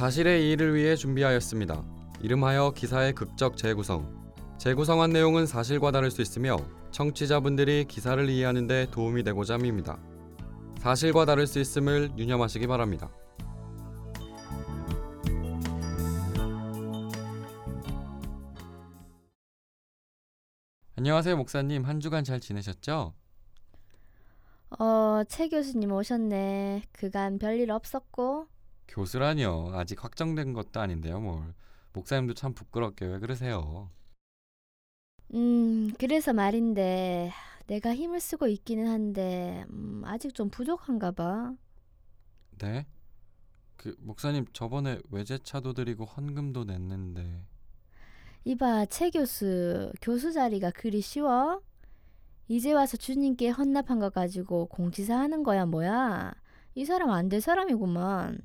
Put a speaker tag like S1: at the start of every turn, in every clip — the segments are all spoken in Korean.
S1: 사실의 이의를 위해 준비하였습니다. 이름하여 기사의 극적 재구성. 재구성한 내용은 사실과 다를 수 있으며 청취자분들이 기사를 이해하는 데 도움이 되고자 합니다. 사실과 다를 수 있음을 유념하시기 바랍니다. 안녕하세요, 목사님. 한 주간 잘 지내셨죠?
S2: 어, 최 교수님 오셨네. 그간 별일 없었고.
S1: 교수라니요. 아직 확정된 것도 아닌데요, 뭘. 목사님도 참 부끄럽게 왜 그러세요?
S2: 음, 그래서 말인데, 내가 힘을 쓰고 있기는 한데, 음, 아직 좀 부족한가 봐.
S1: 네? 그 목사님 저번에 외제차도 드리고 헌금도 냈는데
S2: 이봐, 최 교수, 교수 자리가 그리 쉬워? 이제 와서 주님께 헌납한 거 가지고 공지사 하는 거야, 뭐야? 이 사람 안 될 사람이구만.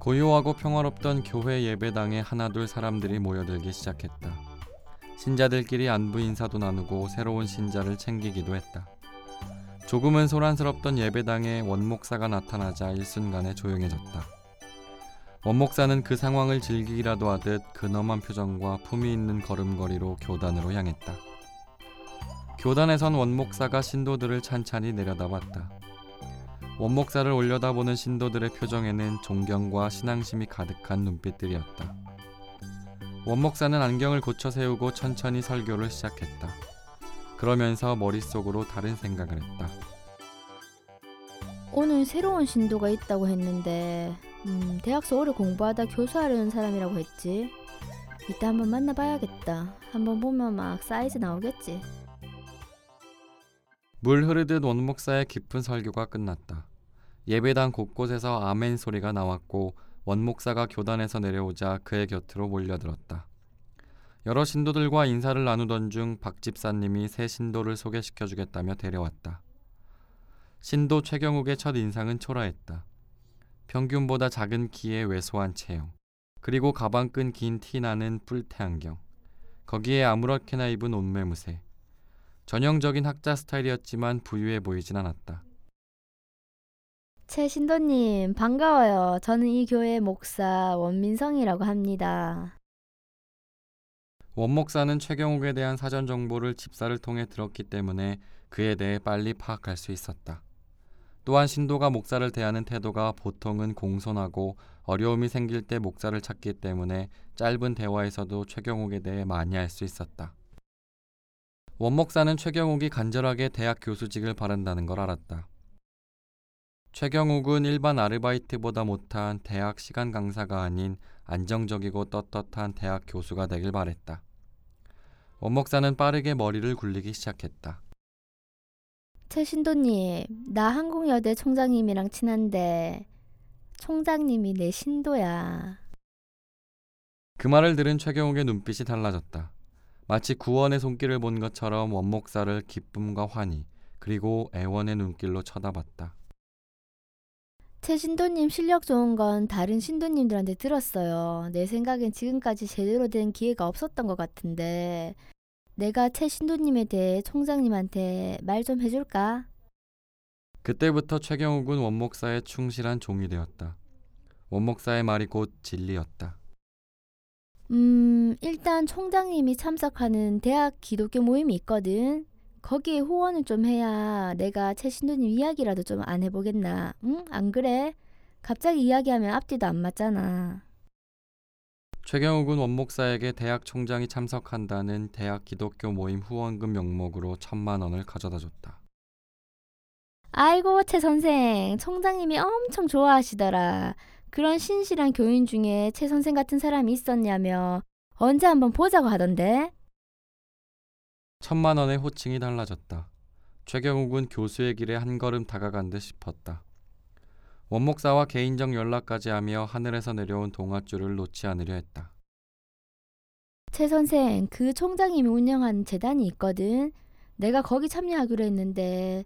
S1: 고요하고 평화롭던 교회 예배당에 하나둘 사람들이 모여들기 시작했다. 신자들끼리 안부 인사도 나누고 새로운 신자를 챙기기도 했다. 조금은 소란스럽던 예배당에 원목사가 나타나자 일순간에 조용해졌다. 원목사는 그 상황을 즐기기라도 하듯 근엄한 표정과 품위 있는 걸음걸이로 교단으로 향했다. 교단에선 원목사가 신도들을 찬찬히 내려다봤다. 원목사를 올려다보는 신도들의 표정에는 존경과 신앙심이 가득한 눈빛들이었다. 원목사는 안경을 고쳐 세우고 천천히 설교를 시작했다. 그러면서 머릿속으로 다른 생각을 했다.
S2: 오늘 새로운 신도가 있다고 했는데, 음, 대학서 오래 공부하다 교수하려는 사람이라고 했지. 이따 한번 만나봐야겠다. 한번 보면 막 사이즈 나오겠지.
S1: 물 흐르듯 원목사의 깊은 설교가 끝났다. 예배당 곳곳에서 아멘 소리가 나왔고 원목사가 교단에서 내려오자 그의 곁으로 몰려들었다. 여러 신도들과 인사를 나누던 중 박 집사님이 새 신도를 소개시켜 주겠다며 데려왔다. 신도 최경욱의 첫 인상은 초라했다. 평균보다 작은 키에 왜소한 체형, 그리고 가방끈 긴 티 나는 뿔테 안경, 거기에 아무렇게나 입은 옷매무새, 전형적인 학자 스타일이었지만 부유해 보이진 않았다.
S2: 최 신도님, 반가워요. 저는 이 교회 목사 원민성이라고 합니다.
S1: 원 목사는 최경욱에 대한 사전 정보를 집사를 통해 들었기 때문에 그에 대해 빨리 파악할 수 있었다. 또한 신도가 목사를 대하는 태도가 보통은 공손하고 어려움이 생길 때 목사를 찾기 때문에 짧은 대화에서도 최경욱에 대해 많이 알 수 있었다. 원 목사는 최경욱이 간절하게 대학 교수직을 바란다는 걸 알았다. 최경욱은 일반 아르바이트보다 못한 대학 시간 강사가 아닌 안정적이고 떳떳한 대학 교수가 되길 바랬다. 원목사는 빠르게 머리를 굴리기 시작했다.
S2: 최 신도님, 나 항공여대 총장님이랑 친한데 총장님이 내 신도야.
S1: 그 말을 들은 최경욱의 눈빛이 달라졌다. 마치 구원의 손길을 본 것처럼 원목사를 기쁨과 환희 그리고 애원의 눈길로 쳐다봤다.
S2: 최 신도님 실력 좋은 건 다른 신도님들한테 들었어요. 내 생각엔 지금까지 제대로 된 기회가 없었던 것 같은데 내가 최 신도님에 대해 총장님한테 말 좀 해줄까?
S1: 그때부터 최경욱은 원목사의 충실한 종이 되었다. 원목사의 말이 곧 진리였다.
S2: 음, 일단 총장님이 참석하는 대학 기독교 모임이 있거든. 거기에 후원을 좀 해야 내가 최 신도님 이야기라도 좀 안 해보겠나? 응? 안 그래? 갑자기 이야기하면 앞뒤도 안 맞잖아.
S1: 최경욱은 원목사에게 대학 총장이 참석한다는 대학 기독교 모임 후원금 명목으로 천만 원을 가져다 줬다.
S2: 아이고, 최 선생. 총장님이 엄청 좋아하시더라. 그런 신실한 교인 중에 최 선생 같은 사람이 있었냐며 언제 한번 보자고 하던데.
S1: 천만 원의 호칭이 달라졌다. 최경욱은 교수의 길에 한 걸음 다가간 듯 싶었다. 원목사와 개인적 연락까지 하며 하늘에서 내려온 동아줄을 놓지 않으려 했다.
S2: 최 선생, 그 총장님이 운영하는 재단이 있거든. 내가 거기 참여하기로 했는데,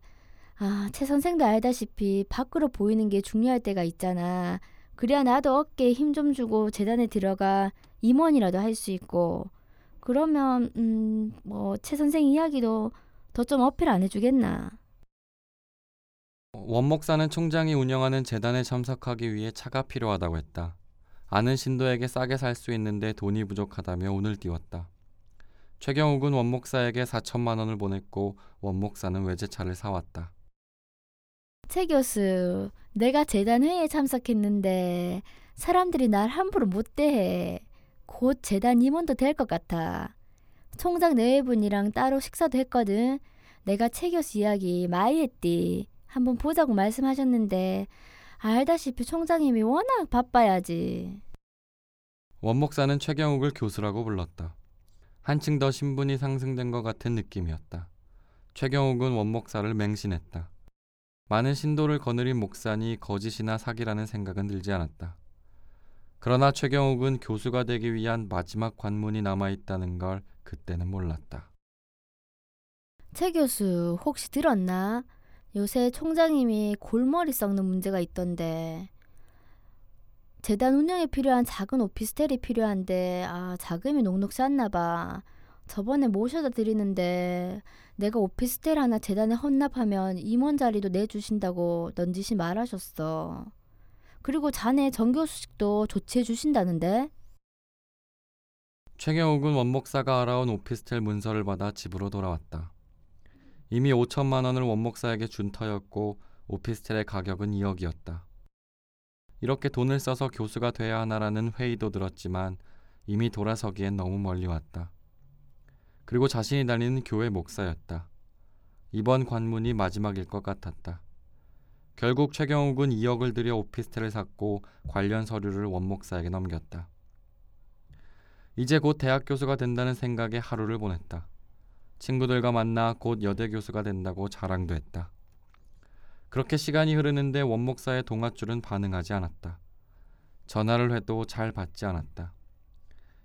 S2: 아, 최 선생도 알다시피 밖으로 보이는 게 중요할 때가 있잖아. 그래야 나도 어깨에 힘 좀 주고 재단에 들어가 임원이라도 할 수 있고. 그러면, 음, 뭐, 최 선생 이야기도 더 좀 어필 안 해주겠나?
S1: 원 목사는 총장이 운영하는 재단에 참석하기 위해 차가 필요하다고 했다. 아는 신도에게 싸게 살 수 있는데 돈이 부족하다며 운을 띄웠다. 최경욱은 원 목사에게 4천만 원을 보냈고 원 목사는 외제차를 사왔다.
S2: 최 교수, 내가 재단 회의에 참석했는데 사람들이 날 함부로 못 대해. 곧 재단 임원도 될 것 같아. 총장 네 분이랑 따로 식사도 했거든. 내가 최 교수 이야기 많이 했디. 한번 보자고 말씀하셨는데 알다시피 총장님이 워낙 바빠야지.
S1: 원 목사는 최경욱을 교수라고 불렀다. 한층 더 신분이 상승된 것 같은 느낌이었다. 최경욱은 원 목사를 맹신했다. 많은 신도를 거느린 목사니 거짓이나 사기라는 생각은 들지 않았다. 그러나 최경욱은 교수가 되기 위한 마지막 관문이 남아 있다는 걸 그때는 몰랐다.
S2: 최 교수 혹시 들었나? 요새 총장님이 골머리 썩는 문제가 있던데. 재단 운영에 필요한 작은 오피스텔이 필요한데 아 자금이 녹록지 않나 봐. 저번에 모셔다 드리는데 내가 오피스텔 하나 재단에 헌납하면 임원 자리도 내주신다고 넌지시 말하셨어. 그리고 자네 정교 수식도 조치해 주신다는데?
S1: 최경욱은 원 목사가 알아온 오피스텔 문서를 받아 집으로 돌아왔다. 이미 5천만 원을 원 목사에게 준 터였고 오피스텔의 가격은 2억이었다. 이렇게 돈을 써서 교수가 돼야 하나라는 회의도 들었지만 이미 돌아서기엔 너무 멀리 왔다. 그리고 자신이 다니는 교회 목사였다. 이번 관문이 마지막일 것 같았다. 결국 최경욱은 2억을 들여 오피스텔을 샀고 관련 서류를 원 목사에게 넘겼다. 이제 곧 대학 교수가 된다는 생각에 하루를 보냈다. 친구들과 만나 곧 여대 교수가 된다고 자랑도 했다. 그렇게 시간이 흐르는데 원 목사의 동아줄은 반응하지 않았다. 전화를 해도 잘 받지 않았다.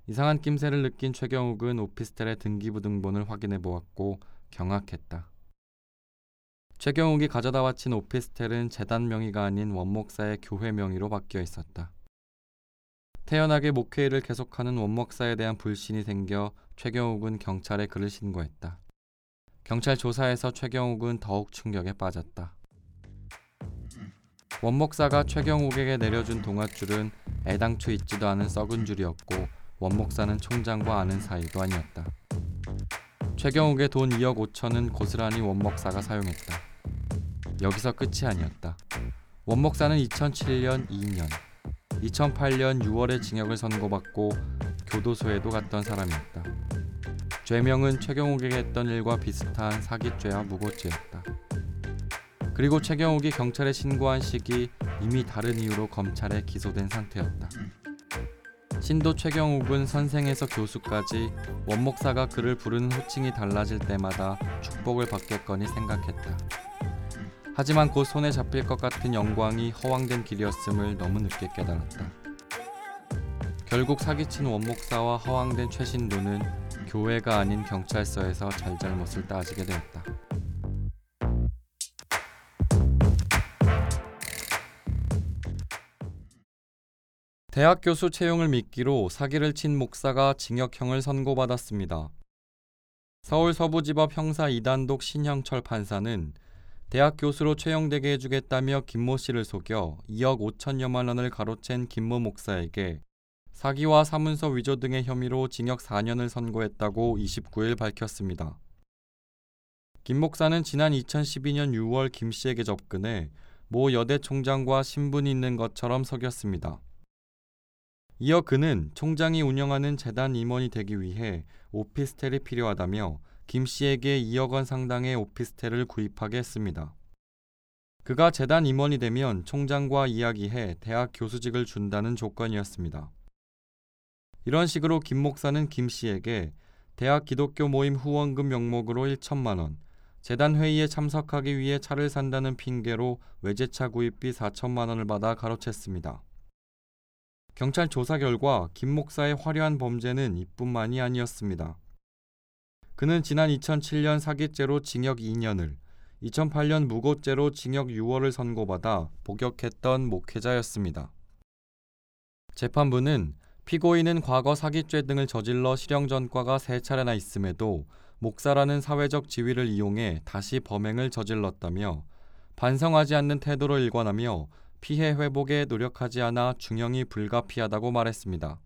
S1: 이상한 낌새를 느낀 최경욱은 오피스텔의 등기부등본을 확인해 보았고 경악했다. 최경욱이 가져다 바친 오피스텔은 재단 명의가 아닌 원 목사의 교회 명의로 바뀌어 있었다. 태연하게 목회일을 계속하는 원 목사에 대한 불신이 생겨 최경욱은 경찰에 글을 신고했다. 경찰 조사에서 최경욱은 더욱 충격에 빠졌다. 원 목사가 최경욱에게 내려준 동아줄은 애당초 있지도 않은 썩은 줄이었고 원 목사는 총장과 아는 사이도 아니었다. 최경욱의 돈 2억 5천은 고스란히 원 목사가 사용했다. 여기서 끝이 아니었다. 원 목사는 2007년 2년, 2008년 6월에 징역을 선고받고 교도소에도 갔던 사람이었다. 죄명은 최경욱에게 했던 일과 비슷한 사기죄와 무고죄였다. 그리고 최경욱이 경찰에 신고한 시기 이미 다른 이유로 검찰에 기소된 상태였다. 신도 최경욱은 선생에서 교수까지 원 목사가 그를 부르는 호칭이 달라질 때마다 축복을 받겠거니 생각했다. 하지만 곧 손에 잡힐 것 같은 영광이 허황된 길이었음을 너무 늦게 깨달았다. 결국 사기친 원 목사와 허황된 최신도는 교회가 아닌 경찰서에서 잘잘못을 따지게 되었다. 대학 교수 채용을 미끼로 사기를 친 목사가 징역형을 선고받았습니다. 서울 서부지법 형사 이단독 신형철 판사는 대학 교수로 채용되게 해주겠다며 김모 씨를 속여 2억 5천여만 원을 가로챈 김모 목사에게 사기와 사문서 위조 등의 혐의로 징역 4년을 선고했다고 29일 밝혔습니다. 김 목사는 지난 2012년 6월 김 씨에게 접근해 모 여대 총장과 신분이 있는 것처럼 속였습니다. 이어 그는 총장이 운영하는 재단 임원이 되기 위해 오피스텔이 필요하다며 김 씨에게 2억 원 상당의 오피스텔을 구입하게 했습니다. 그가 재단 임원이 되면 총장과 이야기해 대학 교수직을 준다는 조건이었습니다. 이런 식으로 김 목사는 김 씨에게 대학 기독교 모임 후원금 명목으로 1천만 원, 재단 회의에 참석하기 위해 차를 산다는 핑계로 외제차 구입비 4천만 원을 받아 가로챘습니다. 경찰 조사 결과 김 목사의 화려한 범죄는 이뿐만이 아니었습니다. 그는 지난 2007년 사기죄로 징역 2년을, 2008년 무고죄로 징역 6월을 선고받아 복역했던 목회자였습니다. 재판부는 피고인은 과거 사기죄 등을 저질러 실형 전과가 세 차례나 있음에도 목사라는 사회적 지위를 이용해 다시 범행을 저질렀다며 반성하지 않는 태도로 일관하며 피해 회복에 노력하지 않아 중형이 불가피하다고 말했습니다.